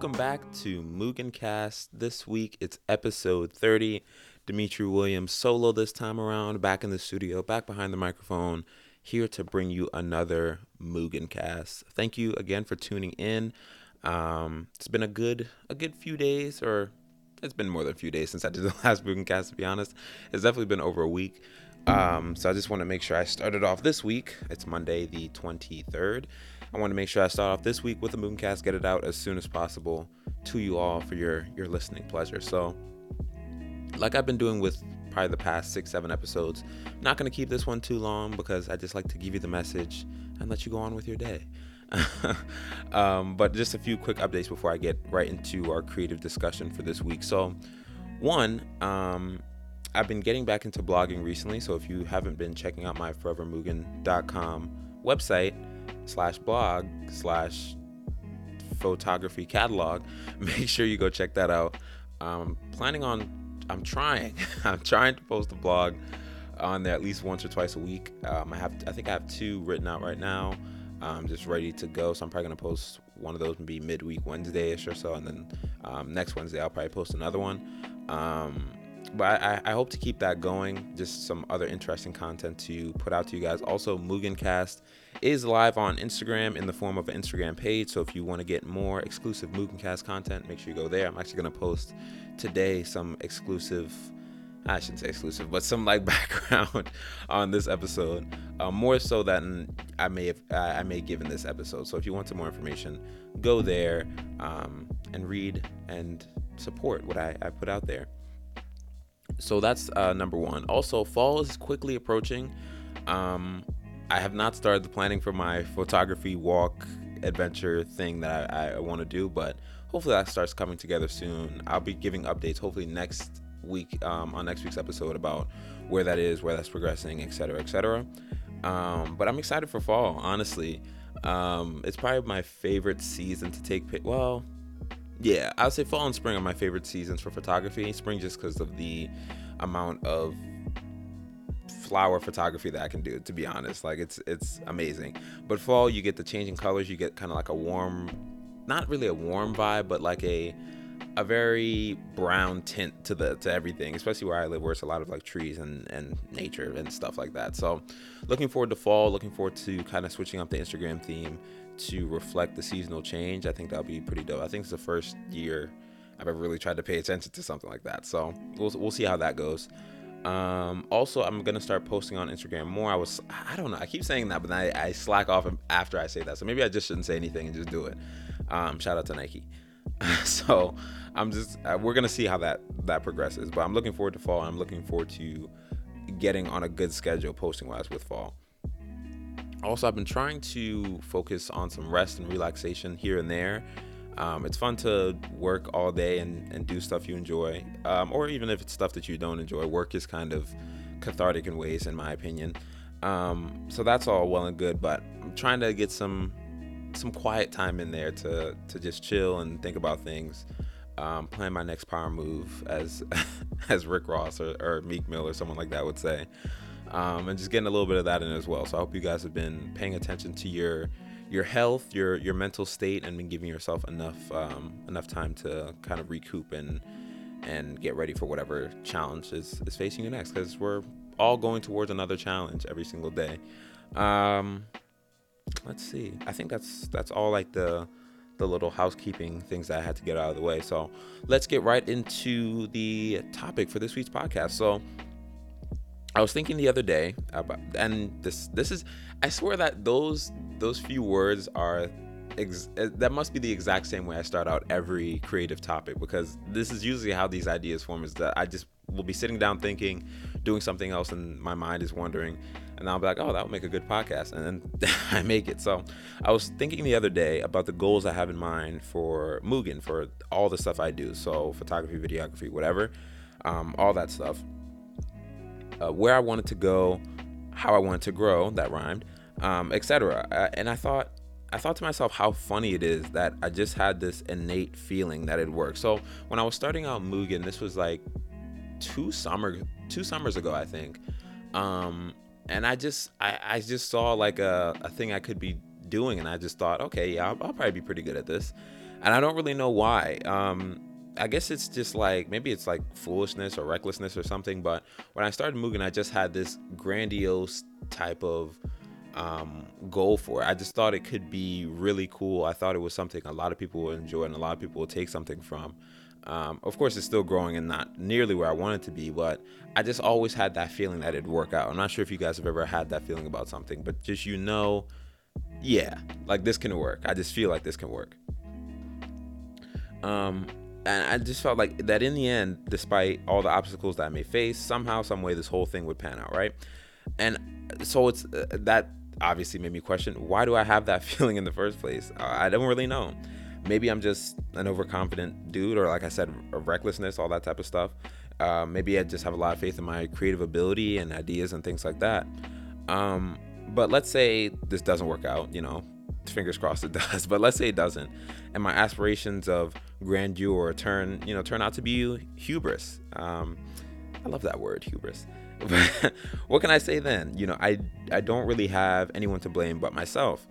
welcome back to Mugen Cast. This week it's episode 30. Dimitri Williams solo this time around, back in the studio, back behind the microphone, here to bring you another Mugen Cast. Thank you again for tuning in. Um, it's been a good a good few days, or it's been more than a few days since I did the last Mugen Cast. To be honest, it's definitely been over a week. Um, so I just want to make sure I started off this week. It's Monday the 23rd. I want to make sure I start off this week with a Mugencast, get it out as soon as possible to you all for your your listening pleasure. So, like I've been doing with probably the past six, seven episodes, I'm not to keep this one too long because I just like to give you the message and let you go on with your day. um, but just a few quick updates before I get right into our creative discussion for this week. So, one, um, I've been getting back into blogging recently. So, if you haven't been checking out my forevermugen.com website slash blog slash photography catalog, make sure you go check that out. I'm planning on, I'm trying, I'm trying to post a blog on there at least once or twice a week. Um, I have, I think I have two written out right now. I'm just ready to go. So I'm probably gonna post one of those maybe midweek Wednesday-ish or so, and then um, next Wednesday I'll probably post another one. Um, but I, I, hope to keep that going. Just some other interesting content to put out to you guys. Also, Mugencast is live on Instagram in the form of an Instagram page. So if you want to get more exclusive Mugencast content, make sure you go there. I'm actually going to post today some exclusive I shouldn't say exclusive, but some like background on this episode, uh, more so than I may have I may give in this episode. So if you want some more information, go there um, and read and support what I, I put out there. So that's uh, number one. Also, fall is quickly approaching. Um, I have not started the planning for my photography walk adventure thing that I, I want to do, but hopefully that starts coming together soon. I'll be giving updates hopefully next week um, on next week's episode about where that is, where that's progressing, etc., etc. Um, but I'm excited for fall. Honestly, um, it's probably my favorite season to take. Well, yeah, I would say fall and spring are my favorite seasons for photography. Spring just because of the amount of flower photography that I can do. To be honest, like it's it's amazing. But fall, you get the changing colors. You get kind of like a warm, not really a warm vibe, but like a a very brown tint to the to everything, especially where I live, where it's a lot of like trees and and nature and stuff like that. So, looking forward to fall. Looking forward to kind of switching up the Instagram theme to reflect the seasonal change. I think that'll be pretty dope. I think it's the first year I've ever really tried to pay attention to something like that. So we'll we'll see how that goes. Um, also, I'm gonna start posting on Instagram more. I was, I don't know, I keep saying that, but I, I slack off after I say that. So maybe I just shouldn't say anything and just do it. Um, shout out to Nike. so I'm just uh, we're gonna see how that that progresses. But I'm looking forward to fall. I'm looking forward to getting on a good schedule posting wise with fall. Also, I've been trying to focus on some rest and relaxation here and there. Um, it's fun to work all day and, and do stuff you enjoy, um, or even if it's stuff that you don't enjoy. Work is kind of cathartic in ways, in my opinion. Um, so that's all well and good, but I'm trying to get some some quiet time in there to to just chill and think about things. Um, plan my next power move, as as Rick Ross or, or Meek Mill or someone like that would say, um, and just getting a little bit of that in as well. So I hope you guys have been paying attention to your your health, your your mental state, and been giving yourself enough um, enough time to kind of recoup and and get ready for whatever challenge is, is facing you next. Because we're all going towards another challenge every single day. Um, let's see. I think that's that's all like the the little housekeeping things that I had to get out of the way. So let's get right into the topic for this week's podcast. So I was thinking the other day about, and this this is I swear that those those few words are ex- eh, that must be the exact same way I start out every creative topic because this is usually how these ideas form is that I just will be sitting down thinking, doing something else, and my mind is wandering, and I'll be like, oh, that would make a good podcast, and then I make it. So I was thinking the other day about the goals I have in mind for Mugen for all the stuff I do, so photography, videography, whatever, um, all that stuff, uh, where I wanted to go, how I wanted to grow, that rhymed, um, etc. Uh, and I thought I thought to myself how funny it is that I just had this innate feeling that it worked. So when I was starting out Mugen, this was like two summer two summers ago, I think. Um, and I just I, I just saw like a, a thing I could be doing, and I just thought, okay, yeah, I'll, I'll probably be pretty good at this. and I don't really know why. Um, I guess it's just like maybe it's like foolishness or recklessness or something. But when I started Mugen, I just had this grandiose type of um, goal for it. I just thought it could be really cool. I thought it was something a lot of people would enjoy and a lot of people would take something from. Um, of course, it's still growing and not nearly where I wanted to be, but I just always had that feeling that it'd work out. I'm not sure if you guys have ever had that feeling about something, but just you know, yeah, like this can work. I just feel like this can work. Um, and I just felt like that in the end, despite all the obstacles that I may face, somehow, some way, this whole thing would pan out, right? And so it's uh, that obviously made me question why do I have that feeling in the first place? Uh, I don't really know. Maybe I'm just an overconfident dude, or like I said, recklessness, all that type of stuff. Uh, maybe I just have a lot of faith in my creative ability and ideas and things like that. Um, but let's say this doesn't work out, you know, fingers crossed it does. But let's say it doesn't, and my aspirations of grandeur turn, you know, turn out to be hubris. Um, I love that word, hubris. what can I say then? You know, I I don't really have anyone to blame but myself.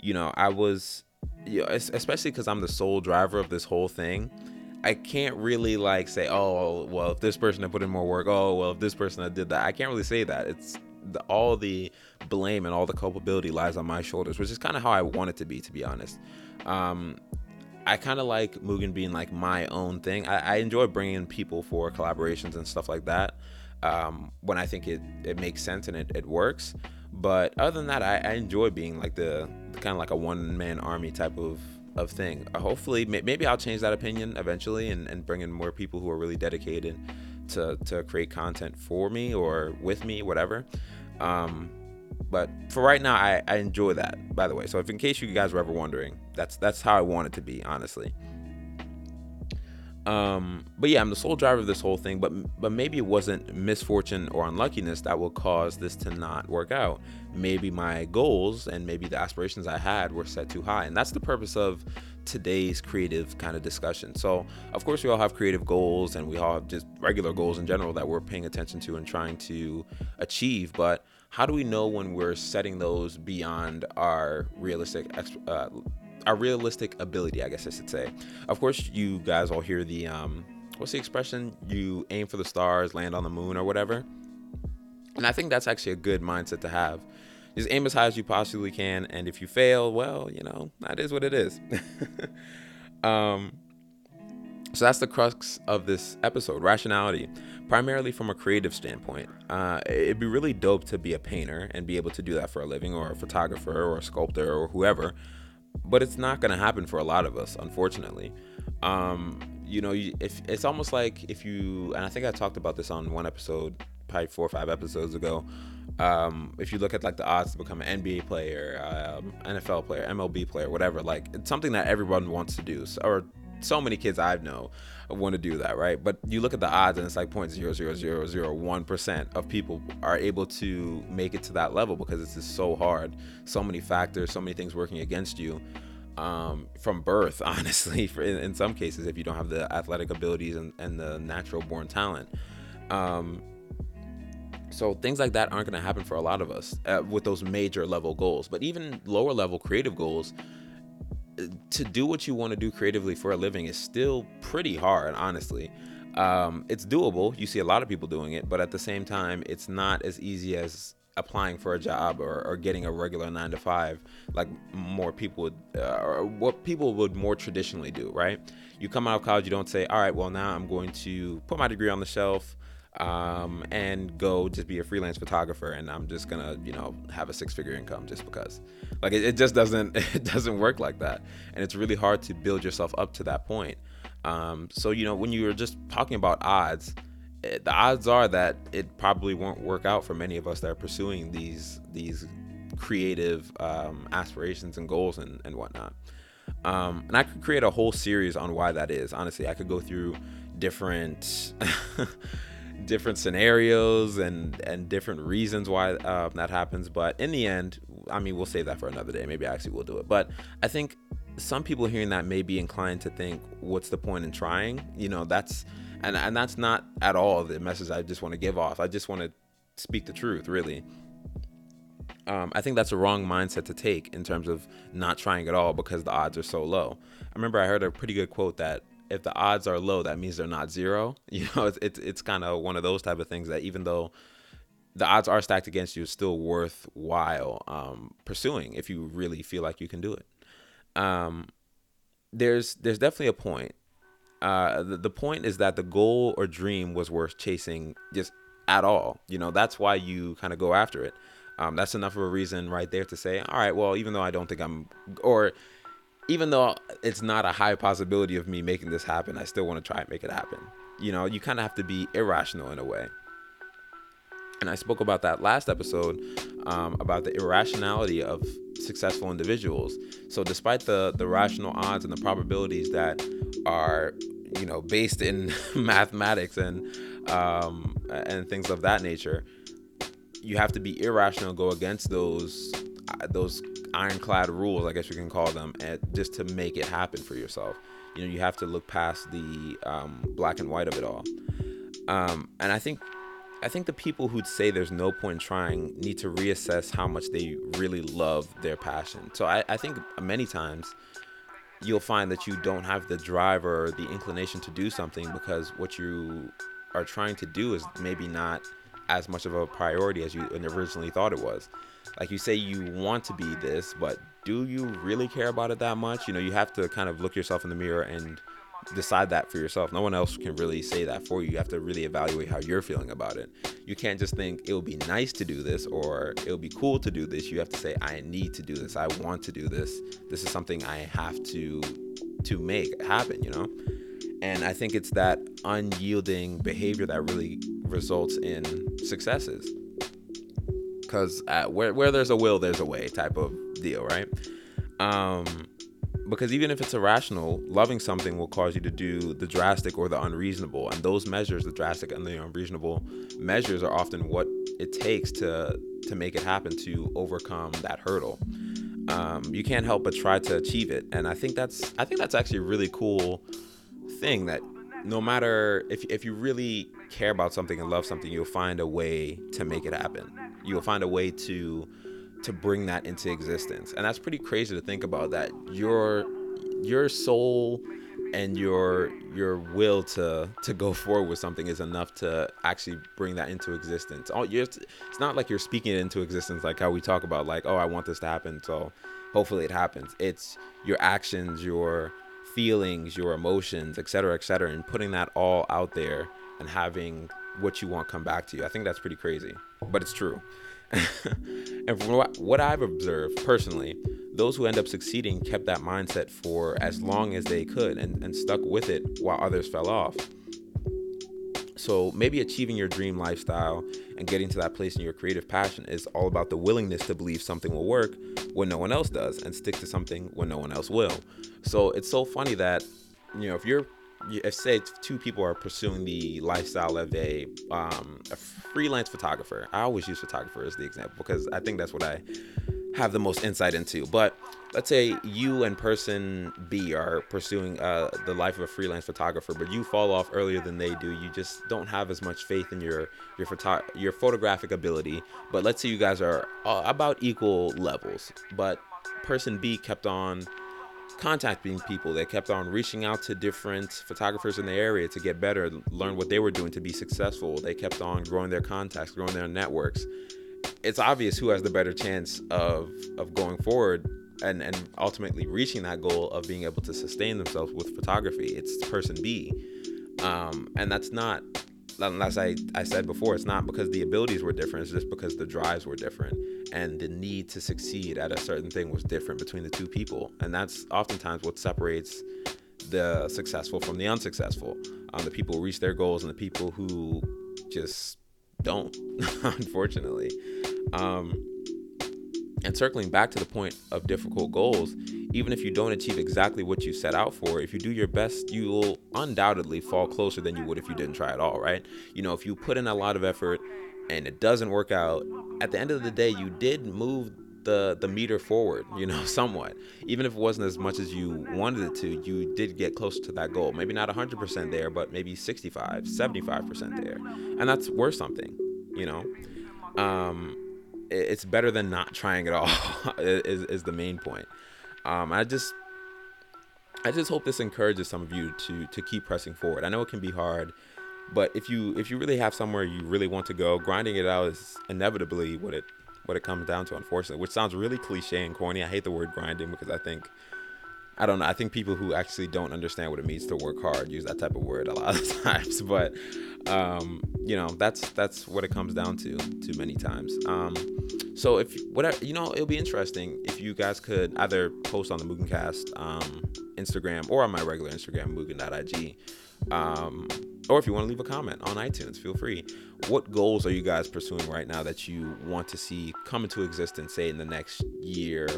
You know, I was, you know, especially because I'm the sole driver of this whole thing. I can't really like say, oh, well, if this person had put in more work, oh, well, if this person had did that, I can't really say that. It's the, all the blame and all the culpability lies on my shoulders, which is kind of how I want it to be, to be honest. Um, I kind of like Mugen being like my own thing. I, I, enjoy bringing people for collaborations and stuff like that um, when I think it, it makes sense and it, it works. But other than that, I, I enjoy being like the, the kind of like a one man army type of of thing. Uh, hopefully, maybe I'll change that opinion eventually and, and bring in more people who are really dedicated to, to create content for me or with me, whatever. Um, but for right now, I, I enjoy that. By the way, so if in case you guys were ever wondering, that's that's how I want it to be, honestly. Um, but yeah, I'm the sole driver of this whole thing. But but maybe it wasn't misfortune or unluckiness that will cause this to not work out. Maybe my goals and maybe the aspirations I had were set too high, and that's the purpose of today's creative kind of discussion. So of course we all have creative goals, and we all have just regular goals in general that we're paying attention to and trying to achieve. But how do we know when we're setting those beyond our realistic uh, a realistic ability, I guess I should say. Of course, you guys all hear the um, what's the expression? You aim for the stars, land on the moon, or whatever. And I think that's actually a good mindset to have. Just aim as high as you possibly can, and if you fail, well, you know that is what it is. um, so that's the crux of this episode: rationality, primarily from a creative standpoint. Uh, it'd be really dope to be a painter and be able to do that for a living, or a photographer, or a sculptor, or whoever but it's not going to happen for a lot of us, unfortunately. Um, you know, if it's almost like if you, and I think I talked about this on one episode, probably four or five episodes ago. Um, if you look at like the odds to become an NBA player, um, NFL player, MLB player, whatever, like it's something that everyone wants to do, or so many kids I know want to do that, right? But you look at the odds and it's like 0.00001% of people are able to make it to that level because it's just so hard. So many factors, so many things working against you um, from birth, honestly, for, in, in, some cases, if you don't have the athletic abilities and, and the natural born talent. Um, so things like that aren't going to happen for a lot of us uh, with those major level goals. But even lower level creative goals, to do what you want to do creatively for a living is still pretty hard, honestly. Um, it's doable. You see a lot of people doing it, but at the same time, it's not as easy as applying for a job or, or getting a regular nine to five, like more people would, uh, or what people would more traditionally do, right? You come out of college, you don't say, all right, well, now I'm going to put my degree on the shelf um, and go just be a freelance photographer and I'm just gonna you know have a six figure income just because. Like it, it, just doesn't it doesn't work like that and it's really hard to build yourself up to that point. Um, so you know when you're just talking about odds it, eh, the odds are that it probably won't work out for many of us that are pursuing these these creative um, aspirations and goals and, and whatnot. Um, and I could create a whole series on why that is. Honestly I could go through different different scenarios and and different reasons why uh, that happens. But in the end, I mean, we'll save that for another day. Maybe I actually we'll do it. But I think some people hearing that may be inclined to think, "What's the point in trying?" You know, that's and and that's not at all the message I just want to give off. I just want to speak the truth, really. Um, I think that's a wrong mindset to take in terms of not trying at all because the odds are so low. I remember I heard a pretty good quote that if the odds are low, that means they're not zero. You know, it's it's, it's kind of one of those type of things that even though the odds are stacked against you, it's still worthwhile um, pursuing if you really feel like you can do it. Um, there's there's definitely a point. Uh, the, the point is that the goal or dream was worth chasing just at all. You know, that's why you kind of go after it. Um, that's enough of a reason right there to say, all right, well, even though I don't think I'm, or even though it's not a high possibility of me making this happen, I still want to try and make it happen. You know, you kind of have to be irrational in a way. And I spoke about that last episode um, about the irrationality of successful individuals. So, despite the the rational odds and the probabilities that are, you know, based in mathematics and um, and things of that nature, you have to be irrational, go against those uh, those ironclad rules, I guess you can call them, and just to make it happen for yourself. You know, you have to look past the um, black and white of it all. Um, and I think, I think the people who'd say there's no point in trying need to reassess how much they really love their passion. So I, I think many times you'll find that you don't have the drive or the inclination to do something because what you are trying to do is maybe not as much of a priority as you originally thought it was. Like you say, you want to be this, but do you really care about it that much? You know, you have to kind of look yourself in the mirror and decide that for yourself. No one else can really say that for you. You have to really evaluate how you're feeling about it. You can't just think it would be nice to do this or it would be cool to do this. You have to say I need to do this. I want to do this. This is something I have to to make happen, you know? And I think it's that unyielding behavior that really results in successes. Because where, where there's a will, there's a way type of deal, right? Um, because even if it's irrational, loving something will cause you to do the drastic or the unreasonable. And those measures, the drastic and the unreasonable measures, are often what it takes to to make it happen to overcome that hurdle. Um, you can't help but try to achieve it, and I think that's I think that's actually a really cool thing that no matter if if you really care about something and love something, you'll find a way to make it happen. You'll find a way to to bring that into existence. And that's pretty crazy to think about that your your soul and your your will to to go forward with something is enough to actually bring that into existence. You're, it's not like you're speaking it into existence like how we talk about like oh I want this to happen so hopefully it happens. It's your actions, your feelings, your emotions, et cetera, et cetera, and putting that all out there and having what you want come back to you. I think that's pretty crazy, but it's true. and from what I've observed personally, those who end up succeeding kept that mindset for as long as they could and, and stuck with it while others fell off. So maybe achieving your dream lifestyle and getting to that place in your creative passion is all about the willingness to believe something will work when no one else does and stick to something when no one else will. So it's so funny that, you know, if you're if say two people are pursuing the lifestyle of a, um, a freelance photographer, I always use photographer as the example because I think that's what I have the most insight into. But let's say you and person B are pursuing uh, the life of a freelance photographer, but you fall off earlier than they do. You just don't have as much faith in your your photo your photographic ability. But let's say you guys are uh, about equal levels, but person B kept on contacting people. They kept on reaching out to different photographers in the area to get better, learn what they were doing to be successful. They kept on growing their contacts, growing their networks it's obvious who has the better chance of of going forward and and ultimately reaching that goal of being able to sustain themselves with photography. It's person B, um, and that's not. As I, I said before, it's not because the abilities were different, it's just because the drives were different and the need to succeed at a certain thing was different between the two people. And that's oftentimes what separates the successful from the unsuccessful. Um, the people who reach their goals and the people who just don't, unfortunately. Um, and circling back to the point of difficult goals, even if you don't achieve exactly what you set out for, if you do your best, you will undoubtedly fall closer than you would if you didn't try at all, right? You know, if you put in a lot of effort and it doesn't work out, at the end of the day, you did move the the meter forward, you know, somewhat. Even if it wasn't as much as you wanted it to, you did get close to that goal. Maybe not 100% there, but maybe 65, 75% there. And that's worth something, you know. Um it's better than not trying at all. is is the main point. Um, I just I just hope this encourages some of you to to keep pressing forward. I know it can be hard, but if you if you really have somewhere you really want to go, grinding it out is inevitably what it what it comes down to, unfortunately. Which sounds really cliche and corny. I hate the word grinding because I think I don't know. I think people who actually don't understand what it means to work hard use that type of word a lot of times. But um, you know, that's that's what it comes down to too many times. Um, so if whatever you know, it'll be interesting if you guys could either post on the Mugencast um, Instagram or on my regular Instagram, Mugen.ig. Um, or if you want to leave a comment on iTunes, feel free. What goals are you guys pursuing right now that you want to see come into existence, say in the next year,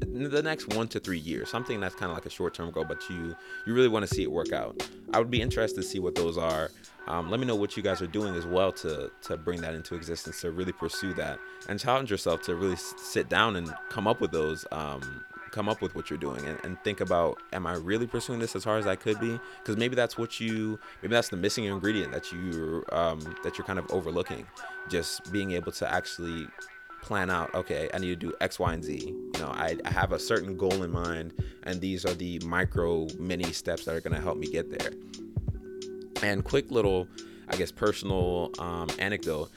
the next one to three years, something that's kind of like a short term goal, but you you really want to see it work out. I would be interested to see what those are. Um, let me know what you guys are doing as well to to bring that into existence, to really pursue that, and challenge yourself to really sit down and come up with those. Um, come up with what you're doing and, and think about am i really pursuing this as hard as i could be because maybe that's what you maybe that's the missing ingredient that you um, that you're kind of overlooking just being able to actually plan out okay i need to do x y and z. You know I, I have a certain goal in mind and these are the micro mini steps that are going to help me get there. And quick little i guess personal um, anecdote.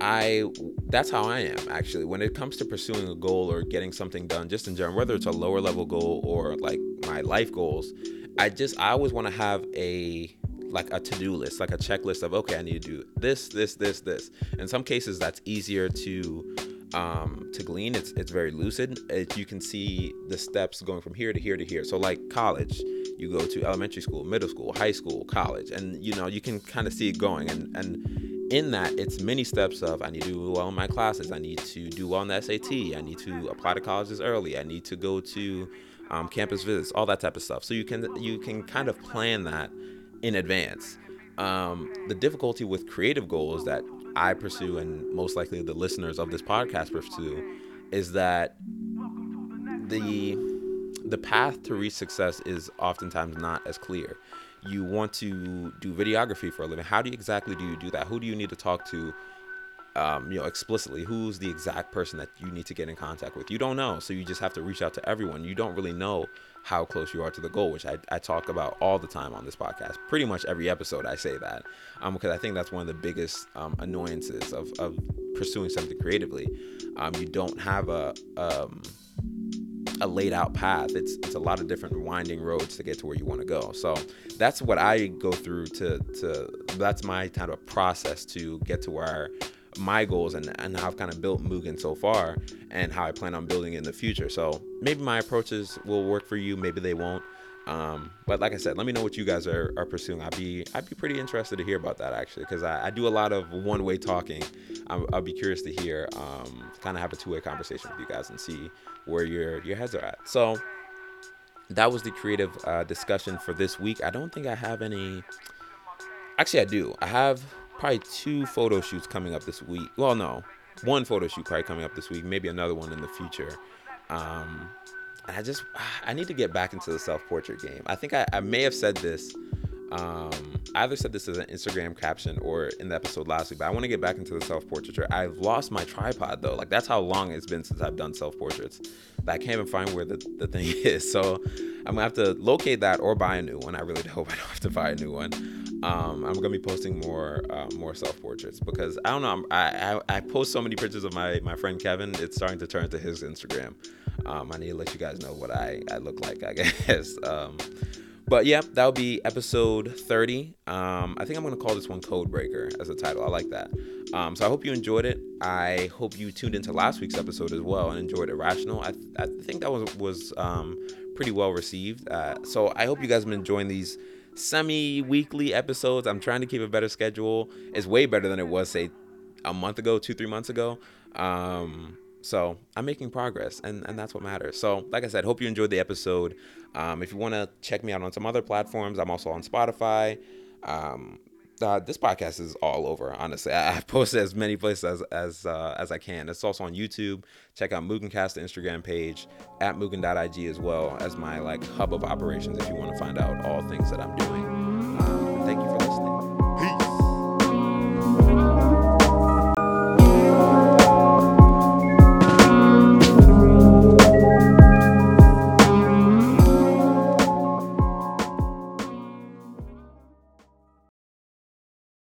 I that's how i am actually. When it comes to pursuing a goal or getting something done just in general whether it's a lower level goal or like my life goals i just i always want to have a like a to-do list like a checklist of okay i need to do this this this this. In some cases that's easier to um, to glean. It's it's very lucid. It, you can see the steps going from here to here to here. So like college, you go to elementary school, middle school, high school, college, and you know you can kind of see it going. And and in that, it's many steps of I need to do well in my classes. I need to do well in the SAT. I need to apply to colleges early. I need to go to um, campus visits, all that type of stuff. So you can you can kind of plan that in advance. Um, the difficulty with creative goals that I pursue and most likely the listeners of this podcast pursue is that the the path to reach success is oftentimes not as clear. You want to do videography for a living. How do you exactly do you do that? Who do you need to talk to um, you know, explicitly who's the exact person that you need to get in contact with. You don't know, so you just have to reach out to everyone. You don't really know how close you are to the goal, which I, I talk about all the time on this podcast. Pretty much every episode, I say that um, because I think that's one of the biggest um, annoyances of, of pursuing something creatively. Um, you don't have a um, a laid out path. It's it's a lot of different winding roads to get to where you want to go. So that's what I go through to to that's my kind of process to get to where my goals and, and how I've kind of built Mugen so far and how I plan on building it in the future. So maybe my approaches will work for you, maybe they won't. Um, but like I said, let me know what you guys are, are pursuing. I'd be I'd be pretty interested to hear about that actually, because I, I, do a lot of one way talking. i will be curious to hear, um, kind of have a two way conversation with you guys and see where your your heads are at. So that was the creative uh, discussion for this week. I don't think I have any. Actually, I do. I have probably two photo shoots coming up this week. Well, no, one photo shoot probably coming up this week. Maybe another one in the future. Um, and I just I need to get back into the self portrait game. I think I, I may have said this. Um, I either said this as an Instagram caption or in the episode last week, but I want to get back into the self portraiture. I've lost my tripod though. Like that's how long it's been since I've done self portraits. I can't even find where the, the thing is. So I'm gonna have to locate that or buy a new one. I really hope I don't have to buy a new one. Um, I'm gonna be posting more uh, more self portraits because I don't know. I, I, I post so many pictures of my my friend Kevin. It's starting to turn to his Instagram. Um, I need to let you guys know what I I look like. I guess. Um, but yeah, that'll be episode 30. Um, I think I'm gonna call this one Code Breaker as a title. I like that. Um, so I hope you enjoyed it. I hope you tuned into last week's episode as well and enjoyed Irrational. I, I think that was was um, pretty well received. Uh, so I hope you guys have been enjoying these semi-weekly episodes. I'm trying to keep a better schedule. It's way better than it was, say, a month ago, two, three months ago. Um, so I'm making progress, and, and that's what matters. So, like I said, hope you enjoyed the episode. Um, if you want to check me out on some other platforms, I'm also on Spotify. Um, uh, this podcast is all over. Honestly, I, I post as many places as as uh, as I can. It's also on YouTube. Check out Mugencast Instagram page at Mugen.ig as well as my like hub of operations if you want to find out all things that I'm doing.